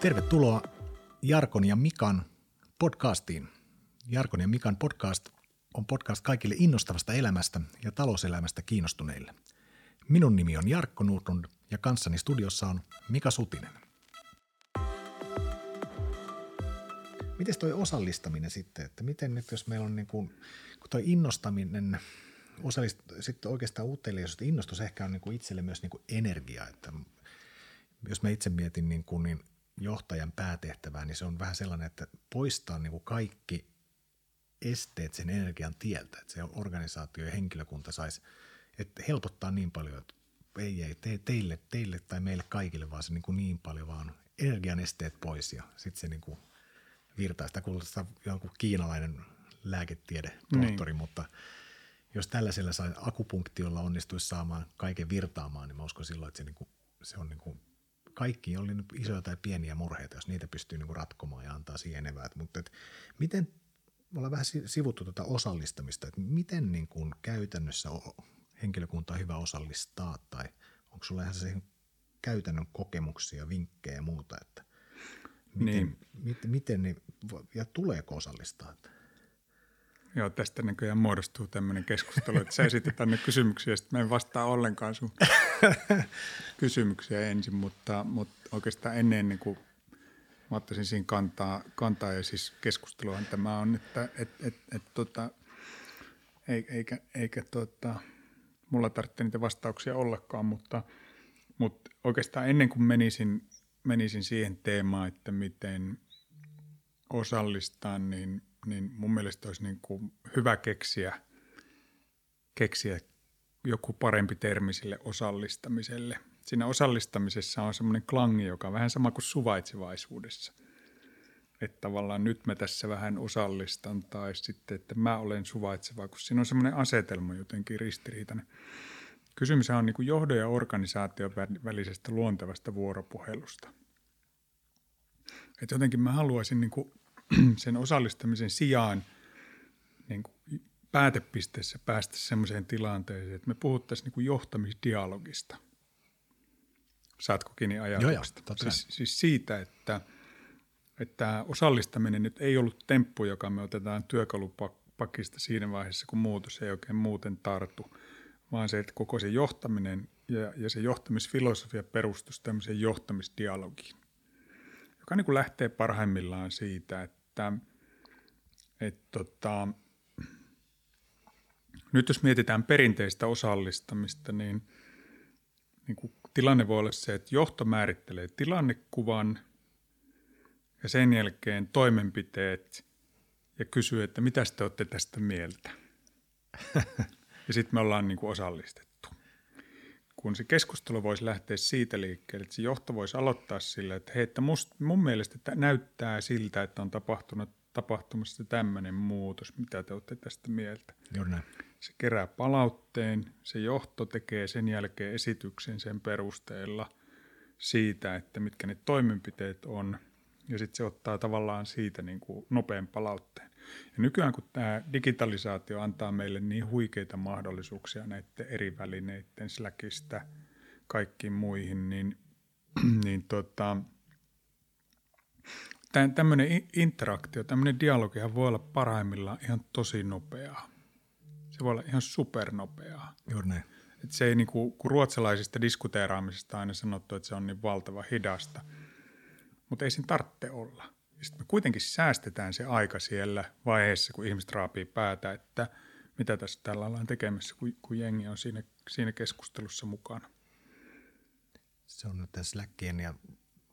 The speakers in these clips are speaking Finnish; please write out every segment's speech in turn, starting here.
Tervetuloa Jarkon ja Mikan podcastiin. Jarkon ja Mikan podcast on podcast kaikille innostavasta elämästä ja talouselämästä kiinnostuneille. Minun nimi on Jarkko Nordlund ja kanssani studiossa on Mika Sutinen. Miten toi osallistaminen sitten, että miten nyt jos meillä on niin kuin, kun toi innostaminen, osallist, sitten oikeastaan uteliaisuus, innostus ehkä on niin kuin itselle myös niin kuin energia, että jos mä itse mietin niin, kuin, niin johtajan päätehtävää, niin se on vähän sellainen, että poistaa niin kuin kaikki esteet sen energian tieltä, että se organisaatio ja henkilökunta saisi, että helpottaa niin paljon, että ei, ei te, teille, teille tai meille kaikille, vaan se niin, kuin niin paljon vaan energian esteet pois ja sitten se niin kuin virtaa. Sitä kuulostaa jonkun kiinalainen lääketiede, tohtori, niin. mutta jos tällaisella sai akupunktiolla onnistuisi saamaan kaiken virtaamaan, niin mä uskon silloin, että se, niin kuin, se on niin kuin kaikki oli nyt isoja tai pieniä murheita, jos niitä pystyy niin kuin ratkomaan ja antaa siihen eväät. Mutta et, miten, me ollaan vähän sivuttu tuota osallistamista, että miten niin kuin käytännössä henkilökunta on hyvä osallistaa tai onko sulla ihan se käytännön kokemuksia, vinkkejä ja muuta, että miten, niin. miten, miten niin, ja tuleeko osallistaa? Joo, tästä näköjään muodostuu tämmöinen keskustelu, että sä esität tänne kysymyksiä ja sitten mä en vastaa ollenkaan sun kysymyksiä ensin, mutta, mutta oikeastaan ennen niin kuin mä ottaisin siinä kantaa, kantaa ja siis keskusteluhan tämä on, että et, et, et, tota, eikä, eikä tota, mulla tarvitse niitä vastauksia ollakaan, mutta, mutta oikeastaan ennen kuin menisin, menisin siihen teemaan, että miten osallistaa, niin, niin mun mielestä olisi niin kuin hyvä keksiä, keksiä joku parempi termi sille osallistamiselle. Siinä osallistamisessa on semmoinen klangi, joka on vähän sama kuin suvaitsevaisuudessa. Että tavallaan nyt mä tässä vähän osallistan tai sitten, että mä olen suvaitseva, kun siinä on semmoinen asetelma jotenkin ristiriitainen. Kysymys on niin johdon ja organisaation välisestä luontevasta vuoropuhelusta. Että jotenkin mä haluaisin niin sen osallistamisen sijaan niin päätepisteessä päästä sellaiseen tilanteeseen, että me puhuttaisiin niin kuin johtamisdialogista. Saatko kiinni ajatuksesta? Joo, siis, siis siitä, että, että osallistaminen nyt ei ollut temppu, joka me otetaan työkalupakista siinä vaiheessa, kun muutos ei oikein muuten tartu, vaan se, että koko se johtaminen ja, ja se johtamisfilosofia perustuisi tämmöiseen johtamisdialogiin, joka niin kuin lähtee parhaimmillaan siitä, että, että tota, nyt jos mietitään perinteistä osallistamista, niin, niin kuin tilanne voi olla se, että johto määrittelee tilannekuvan ja sen jälkeen toimenpiteet ja kysyy, että mitä te olette tästä mieltä. ja sitten me ollaan niin kuin osallistettu. Kun se keskustelu voisi lähteä siitä liikkeelle, että se johto voisi aloittaa sillä, että hei, että must, mun mielestä näyttää siltä, että on tapahtunut tapahtumassa tämmöinen muutos, mitä te olette tästä mieltä. Juuri näin. Se kerää palautteen, se johto tekee sen jälkeen esityksen sen perusteella siitä, että mitkä ne toimenpiteet on, ja sitten se ottaa tavallaan siitä niin kuin nopean palautteen. Ja nykyään kun tämä digitalisaatio antaa meille niin huikeita mahdollisuuksia näiden eri välineiden Slackista kaikkiin muihin, niin, niin tota, tämmöinen interaktio, tämmöinen dialogihan voi olla parhaimmillaan ihan tosi nopeaa. Se voi olla ihan supernopeaa. Juuri näin. Et se ei niin kuin, kun ruotsalaisista diskuteeraamisesta aina sanottu, että se on niin valtava hidasta, mutta ei sen tarvitse olla. Sitten me kuitenkin säästetään se aika siellä vaiheessa, kun ihmiset raapii päätä, että mitä tässä tällä ollaan tekemässä, kun, kun jengi on siinä, siinä keskustelussa mukana. Se on nyt tässä Slackien ja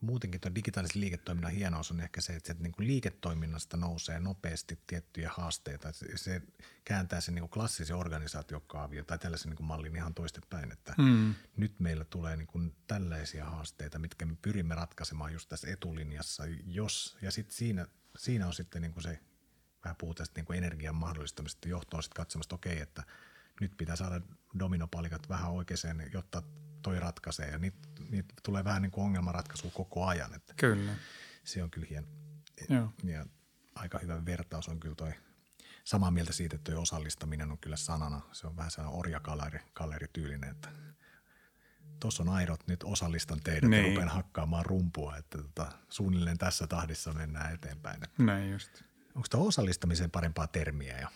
muutenkin tuon digitaalisen liiketoiminnan hienous on ehkä se, että se niin kuin liiketoiminnasta nousee nopeasti tiettyjä haasteita. Se kääntää sen niin kuin klassisen organisaatiokaavio tai tällaisen niin kuin mallin ihan toistepäin, että mm. nyt meillä tulee niin kuin tällaisia haasteita, mitkä me pyrimme ratkaisemaan just tässä etulinjassa, jos, ja sitten siinä, siinä on sitten niin kuin se, vähän puhutaan tästä niin kuin energian mahdollistamista, johto on sitten katsomasta, okei, okay, että nyt pitää saada dominopalikat vähän oikeaan, jotta toi ratkaisee ja niitä, niitä tulee vähän niin kuin ongelmanratkaisu koko ajan. Että kyllä. Se on kyllä hieno. Joo. Ja aika hyvä vertaus on kyllä toi samaa mieltä siitä, että toi osallistaminen on kyllä sanana, se on vähän sellainen orjakaleri tyylinen, että tuossa on aidot, nyt osallistan teidät niin. ja rupean hakkaamaan rumpua, että tota, suunnilleen tässä tahdissa mennään eteenpäin. Näin just. Onko tuo osallistamiseen parempaa termiä jo?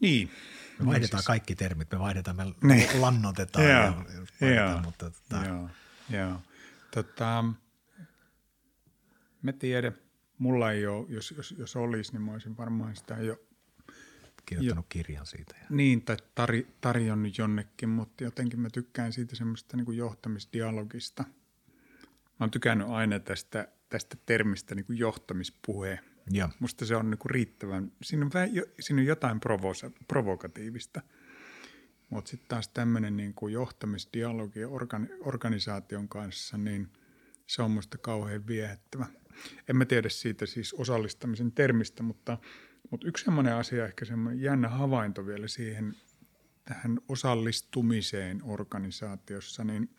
Niin. Me vaihdetaan siis. kaikki termit, me vaihdetaan, me niin. lannotetaan ja, ja vaihdetaan, mutta tota. Joo, joo. Tota, mä tiedän, mulla ei ole, jos, jos, jos olisi, niin mä olisin varmaan sitä jo kirjoittanut jo, kirjan siitä. Ja. Niin, tai tar, tarjonnut jonnekin, mutta jotenkin mä tykkään siitä semmoista niin kuin johtamisdialogista. Mä oon tykännyt aina tästä, tästä termistä niin kuin johtamispuhe. Ja. Musta se on niin kuin riittävän, siinä on, vähän, siinä on jotain provosa, provokatiivista. Mutta sitten taas tämmöinen niin kuin johtamisdialogi organi, organisaation kanssa, niin se on musta kauhean viehättävä. En mä tiedä siitä siis osallistamisen termistä, mutta, mutta yksi semmoinen asia, ehkä semmoinen jännä havainto vielä siihen tähän osallistumiseen organisaatiossa, niin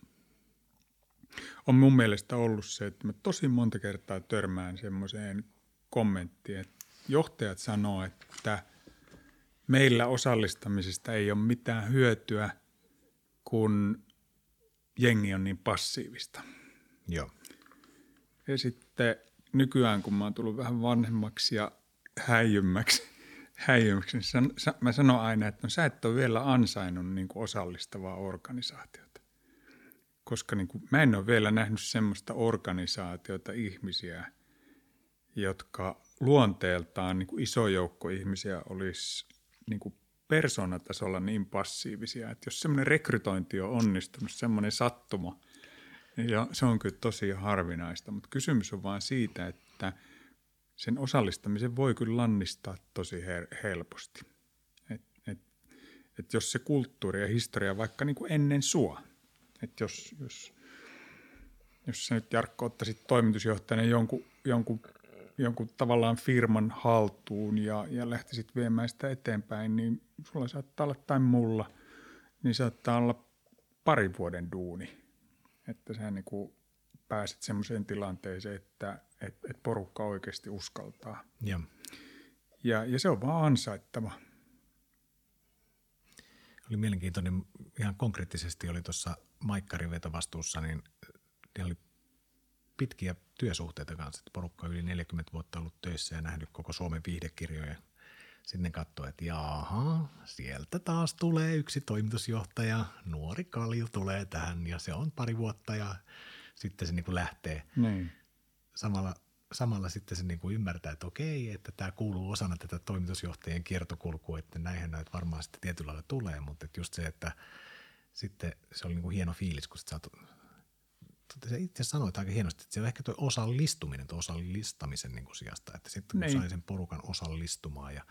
on mun mielestä ollut se, että mä tosi monta kertaa törmään semmoiseen kommenttiin, että johtajat sanoo, että meillä osallistamisesta ei ole mitään hyötyä, kun jengi on niin passiivista. Joo. Ja sitten nykyään, kun mä oon tullut vähän vanhemmaksi ja häijymmäksi, häijymmäksi niin mä sanon aina, että no, sä et ole vielä ansainnut niin kuin osallistavaa organisaatiota. Koska niin kuin, mä en ole vielä nähnyt semmoista organisaatiota ihmisiä, jotka luonteeltaan niin kuin iso joukko ihmisiä olisi niin kuin persoonatasolla niin passiivisia, että jos semmoinen rekrytointi on onnistunut, semmoinen sattuma – ja se on kyllä tosi harvinaista, mutta kysymys on vain siitä, että sen osallistamisen voi kyllä lannistaa tosi her- helposti. Et, et, et jos se kulttuuri ja historia vaikka niin kuin ennen sua, että jos, jos, jos sä nyt Jarkko ottaisit toimitusjohtajana jonkun, jonkun, jonkun tavallaan firman haltuun ja, ja lähtisit viemään sitä eteenpäin, niin sulla saattaa olla tai mulla, niin saattaa olla pari vuoden duuni että sä niin kuin pääset semmoiseen tilanteeseen, että et, et porukka oikeasti uskaltaa. Ja. Ja, ja se on vaan ansaittava. Oli mielenkiintoinen, ihan konkreettisesti oli tuossa Maikkarin vetovastuussa, niin ne oli pitkiä työsuhteita kanssa. Että porukka yli 40 vuotta ollut töissä ja nähnyt koko Suomen viihdekirjoja sitten katsoi, että jaha, sieltä taas tulee yksi toimitusjohtaja, nuori kalju tulee tähän ja se on pari vuotta ja sitten se niin kuin lähtee. Niin. Samalla, samalla sitten se niin kuin ymmärtää, että okei, että tämä kuuluu osana tätä toimitusjohtajien kiertokulkua, että näinhän näitä varmaan sitten tietyllä lailla tulee, mutta että just se, että sitten se oli niin kuin hieno fiilis, kun sä se itse sanoit aika hienosti, että se on ehkä tuo osallistuminen, tuo osallistamisen niin kuin sijasta, että sitten kun niin. sai sen porukan osallistumaan ja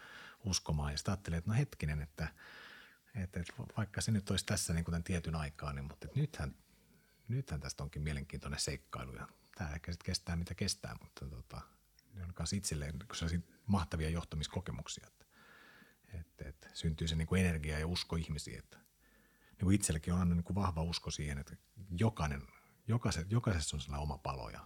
uskomaan. Ja sitten ajattelin, että no hetkinen, että, että, että vaikka se nyt olisi tässä niin kuin tietyn aikaa, niin, mutta että nythän, nythän tästä onkin mielenkiintoinen seikkailu ja tämä ehkä sitten kestää mitä kestää, mutta tota, ne on myös itselleen mahtavia johtamiskokemuksia, että, että, että syntyy se niin kuin energia ja usko ihmisiin, että niin kuin itsellekin on niin kuin vahva usko siihen, että jokainen, jokaisessa, jokaisessa on sellainen oma palo ja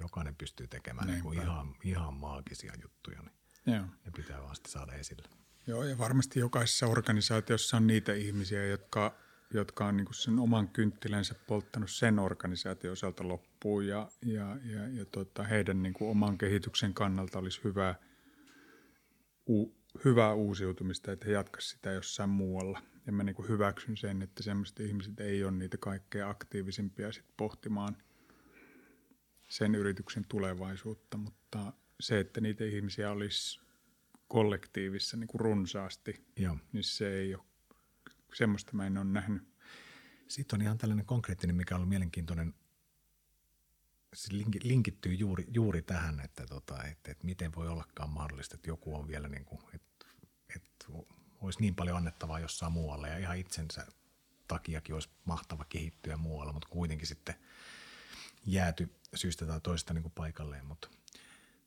jokainen pystyy tekemään niin kuin ihan, ihan maagisia juttuja. Niin Joo. Ne pitää vaan sitten saada esille. Joo, ja varmasti jokaisessa organisaatiossa on niitä ihmisiä, jotka, jotka on niin sen oman kynttilänsä polttanut sen organisaation osalta loppuun, ja, ja, ja, ja tota, heidän niin kuin oman kehityksen kannalta olisi hyvä, u, hyvää uusiutumista, että he jatkaisivat sitä jossain muualla. Ja mä niin kuin hyväksyn sen, että sellaiset ihmiset ei ole niitä kaikkein aktiivisimpia sit pohtimaan sen yrityksen tulevaisuutta, mutta se, että niitä ihmisiä olisi kollektiivissa niin kuin runsaasti, Joo. niin se ei ole, semmoista mä en ole nähnyt. Sitten on ihan tällainen konkreettinen, mikä on mielenkiintoinen, se linkittyy juuri, juuri tähän, että, tota, että, että miten voi ollakaan mahdollista, että joku on vielä niin kuin, että, että olisi niin paljon annettavaa jossain muualla ja ihan itsensä takiakin olisi mahtava kehittyä muualla, mutta kuitenkin sitten jääty syystä tai toista niin kuin paikalleen, mutta –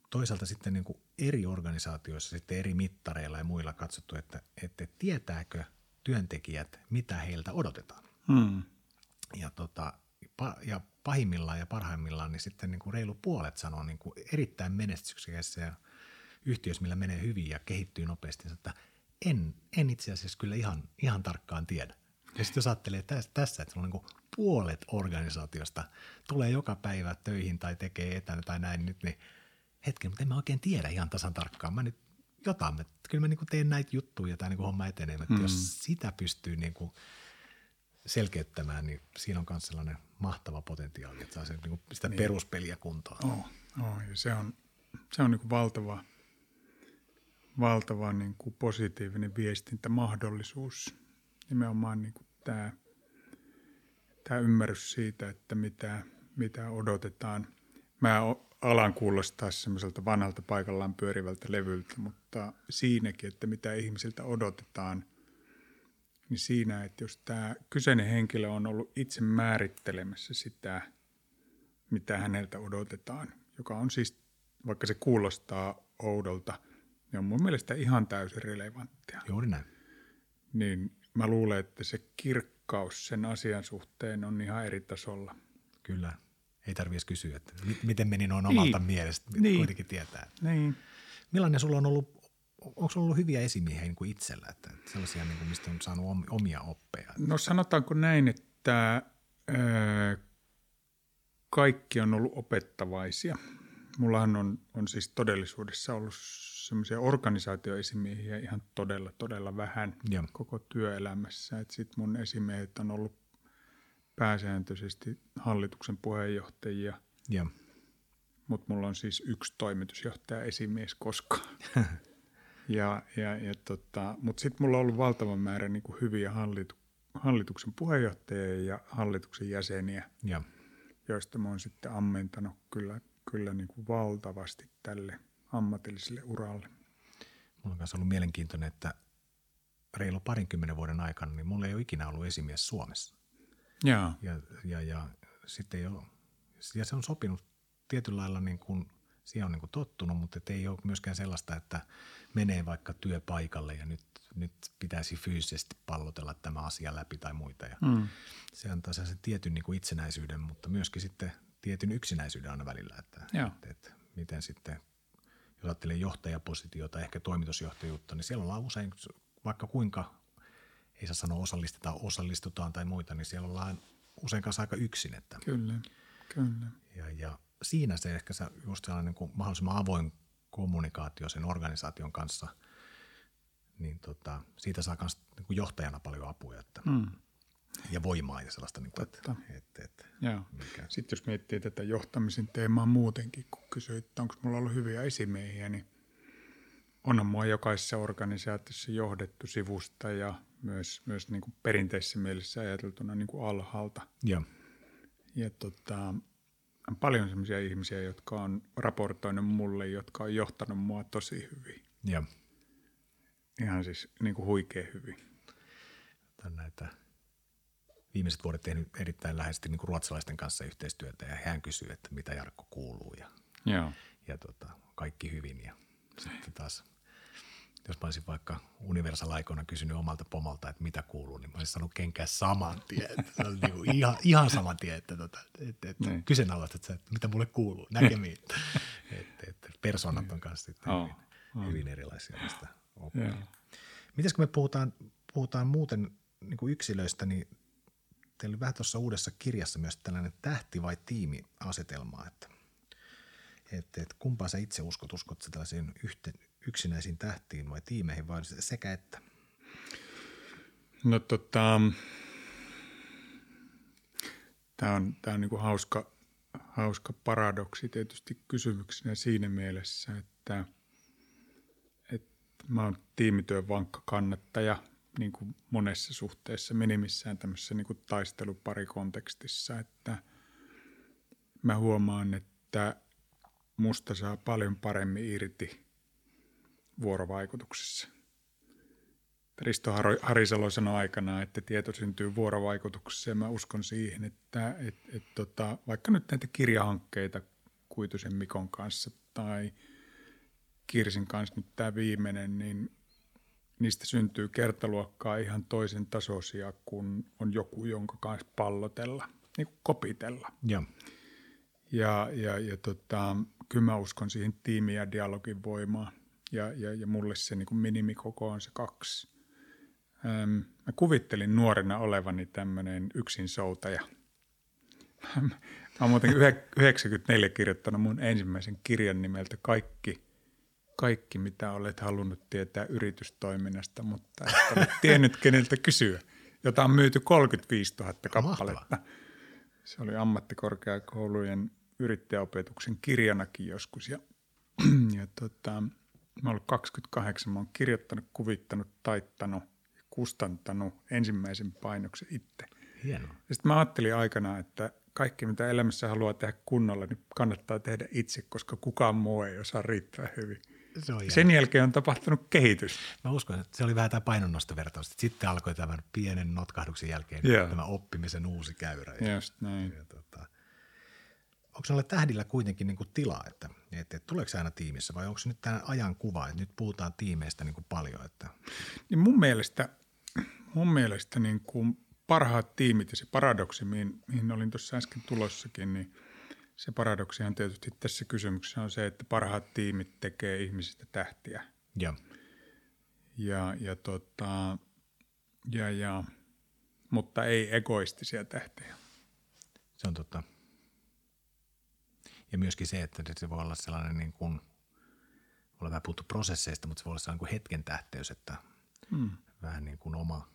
toisaalta sitten niin kuin eri organisaatioissa sitten eri mittareilla ja muilla katsottu, että, että tietääkö työntekijät, mitä heiltä odotetaan. Hmm. Ja, tota, ja pahimmillaan ja parhaimmillaan niin sitten niin kuin reilu puolet sanoo niin kuin erittäin menestyksekässä ja yhtiössä, millä menee hyvin ja kehittyy nopeasti, että en, en itse asiassa kyllä ihan, ihan tarkkaan tiedä. Ja sitten jos ajattelee tässä, tässä että sulla on niin puolet organisaatiosta tulee joka päivä töihin tai tekee etänä tai näin nyt, niin hetken, mutta en mä oikein tiedä ihan tasan tarkkaan. Mä nyt jotain, että kyllä mä niin teen näitä juttuja ja tämä niin homma etenee, mutta mm. jos sitä pystyy niin kuin selkeyttämään, niin siinä on myös sellainen mahtava potentiaali, että saa sen, niin kuin sitä niin. peruspeliä kuntoon. Oh, oh, ja se on, se on niin kuin valtava, valtava niin kuin positiivinen viestintämahdollisuus. Nimenomaan niin kuin tämä, tämä ymmärrys siitä, että mitä, mitä odotetaan. Mä alan kuulostaa semmoiselta vanhalta paikallaan pyörivältä levyltä, mutta siinäkin, että mitä ihmisiltä odotetaan, niin siinä, että jos tämä kyseinen henkilö on ollut itse määrittelemässä sitä, mitä häneltä odotetaan, joka on siis, vaikka se kuulostaa oudolta, niin on mun mielestä ihan täysin relevanttia. Juuri näin. Niin mä luulen, että se kirkkaus sen asian suhteen on ihan eri tasolla. Kyllä ei tarvitse kysyä, että miten meni noin omalta niin. mielestä, niin. kuitenkin tietää. Niin. Millainen sulla on ollut, onko sulla ollut hyviä esimiehiä niin kuin itsellä, että sellaisia, niin kuin, mistä on saanut omia oppeja? No sanotaanko näin, että äh, kaikki on ollut opettavaisia. Mullahan on, on siis todellisuudessa ollut semmoisia organisaatioesimiehiä ihan todella, todella vähän ja. koko työelämässä. Sitten mun esimiehet on ollut pääsääntöisesti hallituksen puheenjohtajia. Ja. Mutta mulla on siis yksi toimitusjohtaja esimies koskaan. ja, ja, ja tota, Mutta sitten mulla on ollut valtava määrä niin kuin hyviä hallitu, hallituksen puheenjohtajia ja hallituksen jäseniä, ja. joista mä oon sitten ammentanut kyllä, kyllä niin kuin valtavasti tälle ammatilliselle uralle. Mulla on myös ollut mielenkiintoinen, että reilu parinkymmenen vuoden aikana, niin mulla ei ole ikinä ollut esimies Suomessa. Ja, ja, ja, ja sitten ei ole, ja se on sopinut tietyllä lailla niin kuin, siihen on niin kuin tottunut, mutta ei ole myöskään sellaista, että menee vaikka työpaikalle ja nyt, nyt pitäisi fyysisesti pallotella tämä asia läpi tai muita. Ja mm. Se antaa sen tietyn niin kuin itsenäisyyden, mutta myöskin sitten tietyn yksinäisyyden aina välillä, että, että, että miten sitten, jos ajattelee johtajapositiota, ehkä toimitusjohtajuutta, niin siellä ollaan usein vaikka kuinka ei saa sanoa osallistetaan, osallistutaan tai muita, niin siellä ollaan usein kanssa aika yksin. Että kyllä, kyllä. Ja, ja siinä se ehkä se just sellainen niin kuin mahdollisimman avoin kommunikaatio sen organisaation kanssa, niin tota, siitä saa myös niin johtajana paljon apuja että, mm. Ja voimaa ja sellaista. Niin kuin, että, että, että, mikä. Sitten jos miettii tätä johtamisen teemaa muutenkin, kun kysyit, että onko mulla ollut hyviä esimiehiä, niin onhan mua jokaisessa organisaatiossa johdettu sivusta ja myös, myös niin kuin perinteisessä mielessä ajateltuna niin kuin alhaalta. Ja, ja tota, on paljon sellaisia ihmisiä, jotka on raportoinut mulle, jotka on johtanut mua tosi hyvin. Ja. Ihan siis niin kuin huikea hyvin. Näitä viimeiset vuodet tehnyt erittäin läheisesti niin kuin ruotsalaisten kanssa yhteistyötä ja hän kysyy, että mitä Jarkko kuuluu ja, Joo. ja tota, kaikki hyvin ja sitten taas – jos mä olisin vaikka Universal aikoina kysynyt omalta pomolta, että mitä kuuluu, niin mä olisin sanonut kenkään saman tien. Se oli niin kuin ihan, ihan saman tien, että, tota, että, että niin. kyseenalaistat että mitä mulle kuuluu, näkemiin. että, että persoonat on kanssa sitten oh, hyvin, oh. hyvin erilaisia mistä oppia. Mites kun me puhutaan, puhutaan muuten niin kuin yksilöistä, niin teillä oli vähän tuossa uudessa kirjassa myös tällainen tähti- vai tiimi-asetelma, että, että, että kumpaa sä itse uskot, uskot sä tällaisiin yhteen, yksinäisiin tähtiin vai tiimeihin vai sekä että? No tota, tämä on, tää on niinku hauska, hauska paradoksi tietysti kysymyksenä siinä mielessä, että, että mä oon tiimityön vankka kannattaja niin kuin monessa suhteessa, minimissään tämmöisessä niin kuin taisteluparikontekstissa, että mä huomaan, että musta saa paljon paremmin irti vuorovaikutuksessa. Risto Harisalo sanoi aikanaan, että tieto syntyy vuorovaikutuksessa ja mä uskon siihen, että et, et, tota, vaikka nyt näitä kirjahankkeita Kuitusen Mikon kanssa tai Kirsin kanssa nyt tämä viimeinen, niin niistä syntyy kertaluokkaa ihan toisen tasoisia kuin on joku, jonka kanssa pallotella, niin kuin kopitella. Ja, ja, ja, ja tota, kyllä mä uskon siihen tiimi- ja dialogin voimaan. Ja, ja, ja mulle se niin kuin minimikoko on se kaksi. Ähm, mä kuvittelin nuorena olevani tämmöinen yksin soutaja. mä oon muuten 94 kirjoittanut mun ensimmäisen kirjan nimeltä Kaikki, kaikki mitä olet halunnut tietää yritystoiminnasta, mutta et ole tiennyt keneltä kysyä, jota on myyty 35 000 kappaletta. Se oli ammattikorkeakoulujen yrittäjäopetuksen kirjanakin joskus ja, ja tota, mä olen 28, mä oon kirjoittanut, kuvittanut, taittanut ja kustantanut ensimmäisen painoksen itse. Hienoa. Sitten mä ajattelin aikana, että kaikki mitä elämässä haluaa tehdä kunnolla, niin kannattaa tehdä itse, koska kukaan muu ei osaa riittävän hyvin. Se on Sen jälkeen on tapahtunut kehitys. Mä uskon, että se oli vähän tämä painonnostovertaus. Sitten alkoi tämän pienen notkahduksen jälkeen yeah. tämä oppimisen uusi käyrä. Just näin. Ja, tota, onko sinulla tähdillä kuitenkin niin kuin tilaa, että, että, että tuleeko se aina tiimissä vai onko se nyt tämä ajan kuva, että nyt puhutaan tiimeistä niin kuin paljon? Että... Niin mun mielestä, mun mielestä niin kuin parhaat tiimit ja se paradoksi, mihin, mihin olin tuossa äsken tulossakin, niin se paradoksi on tietysti tässä kysymyksessä on se, että parhaat tiimit tekee ihmisistä tähtiä. Ja, ja, ja, tota, ja, ja, mutta ei egoistisia tähtiä. Se on totta. Ja myöskin se, että se voi olla sellainen niin kuin, ollaan vähän puhuttu prosesseista, mutta se voi olla sellainen kuin hetken tähteys, että hmm. vähän niin kuin oma,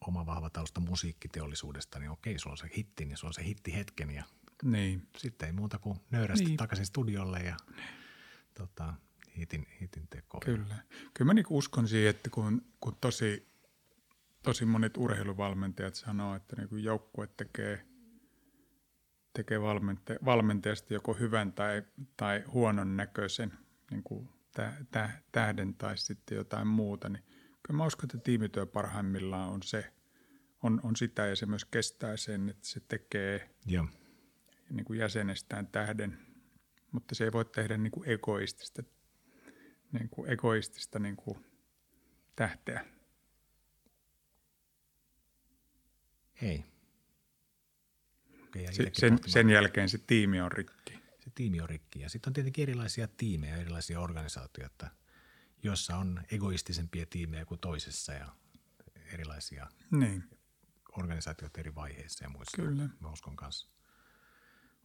oma vahva tausta musiikkiteollisuudesta, niin okei, sulla on se hitti, niin sulla on se hitti hetken ja niin. sitten ei muuta kuin nöyrästi niin. takaisin studiolle ja tota, hitin, hitin teko. Kyllä. Kyllä mä niin uskon siihen, että kun, kun tosi, tosi monet urheiluvalmentajat sanoo, että niin joukkue tekee – tekee valmente- valmentajasta joko hyvän tai, tai huonon näköisen niin kuin tä- tähden tai sitten jotain muuta, niin kyllä mä uskon, että tiimityö parhaimmillaan on se, on, on sitä ja se myös kestää sen, että se tekee Joo. Niin kuin jäsenestään tähden, mutta se ei voi tehdä niin kuin egoistista, niin kuin egoistista niin kuin tähteä. Ei ja sen, sen jälkeen se tiimi on rikki. Se tiimi on rikki. Ja sitten on tietenkin erilaisia tiimejä, erilaisia organisaatioita, joissa on egoistisempia tiimejä kuin toisessa ja erilaisia niin. organisaatioita eri vaiheissa ja muissa. Kyllä. Mä uskon kanssa,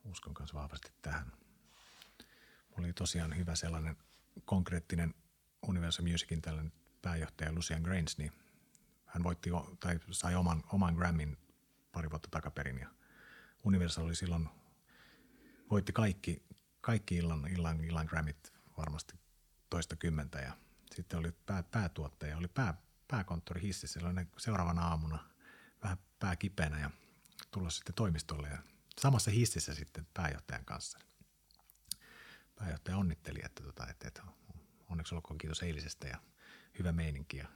uskon kanssa vahvasti tähän. Mulla oli tosiaan hyvä sellainen konkreettinen Universal Musicin tällainen pääjohtaja Lucian Grains, niin hän voitti tai sai oman, oman Grammin pari vuotta takaperin ja – Universal oli silloin, voitti kaikki, kaikki illan, illan, illan Grammit varmasti toista kymmentä ja sitten oli pää, päätuottaja, oli pää, pääkonttori hississä seuraavana aamuna vähän pää kipeänä ja tulla sitten toimistolle ja samassa hississä sitten pääjohtajan kanssa. Pääjohtaja onnitteli, että, tota, että, että onneksi olkoon kiitos eilisestä ja hyvä meininki ja,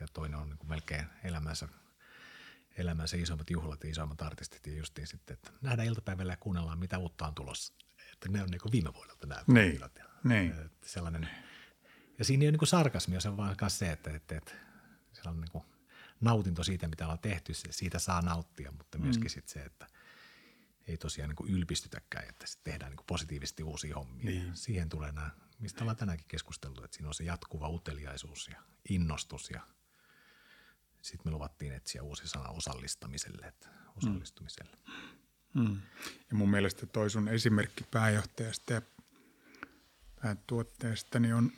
ja toinen on niin kuin melkein elämänsä elämänsä isommat juhlat ja isommat artistit ja justiin sitten, että nähdään iltapäivällä ja kuunnellaan, mitä uutta on tulossa. Että ne on niin kuin viime vuodelta nämä niin. Ja, niin. Sellainen, ja siinä ei ole niin kuin sarkasmia, se on vaan se, että, että, että sellainen niin kuin nautinto siitä, mitä ollaan tehty, siitä saa nauttia, mutta myöskin mm. sitten se, että ei tosiaan niin kuin ylpistytäkään, että sitten tehdään niin kuin positiivisesti uusia hommia. Niin. Siihen tulee nämä, mistä ollaan tänäänkin keskusteltu, että siinä on se jatkuva uteliaisuus ja innostus ja – sitten me luvattiin etsiä uusi sana osallistamiselle, että osallistumiselle. Mm. mm. Ja mun mielestä toi sun esimerkki pääjohtajasta ja päätuotteesta niin on,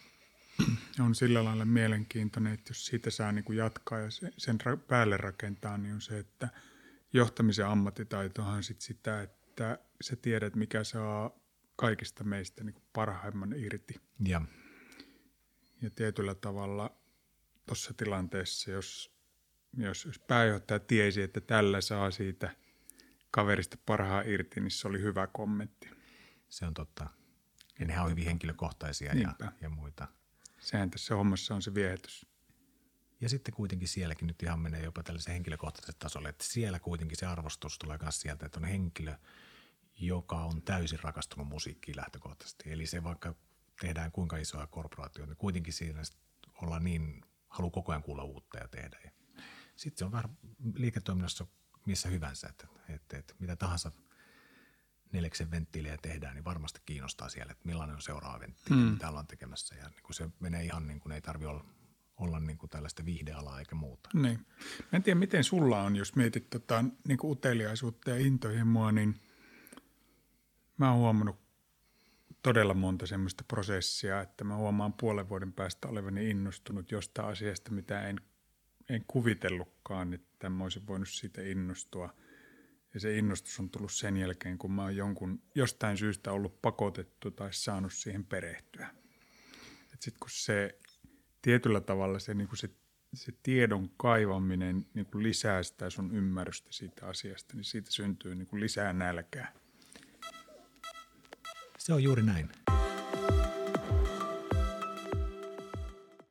on sillä lailla mielenkiintoinen, että jos siitä saa niin kuin jatkaa ja sen päälle rakentaa, niin on se, että johtamisen ammattitaitohan sit sitä, että sä tiedät, mikä saa kaikista meistä niin parhaimman irti. Ja. ja tietyllä tavalla tuossa tilanteessa, jos jos, jos pääjohtaja tiesi, että tällä saa siitä kaverista parhaa irti, niin se oli hyvä kommentti. Se on totta. Ja nehän on hyvin henkilökohtaisia ja, ja muita. Sehän tässä hommassa on se viehätys. Ja sitten kuitenkin sielläkin nyt ihan menee jopa tällaisen henkilökohtaiselle tasolle, että siellä kuitenkin se arvostus tulee myös sieltä, että on henkilö, joka on täysin rakastunut musiikkiin lähtökohtaisesti. Eli se vaikka tehdään kuinka isoja korporaatioita, niin kuitenkin siinä ollaan niin, halu koko ajan kuulla uutta ja tehdä. Ja sitten se on vähän liiketoiminnassa missä hyvänsä, että, että, että mitä tahansa neljäksen venttiilejä tehdään, niin varmasti kiinnostaa siellä, että millainen on seuraava venttiili, mm. mitä ollaan tekemässä. Ja niin kun se menee ihan niin kuin ei tarvi olla olla niin kuin tällaista viihdealaa eikä muuta. Niin. Mä en tiedä, miten sulla on, jos mietit tota, niin kuin uteliaisuutta ja intohimoa, niin mä oon huomannut todella monta semmoista prosessia, että mä huomaan puolen vuoden päästä olevani innostunut jostain asiasta, mitä en, en kuvitellutkaan, että mä olisin voinut siitä innostua. Ja se innostus on tullut sen jälkeen, kun mä oon jonkun, jostain syystä ollut pakotettu tai saanut siihen perehtyä. Sitten kun se tietyllä tavalla se, niin kuin se, se tiedon kaivaminen niin kuin lisää sitä sun ymmärrystä siitä asiasta, niin siitä syntyy niin kuin lisää nälkää. Se on juuri näin.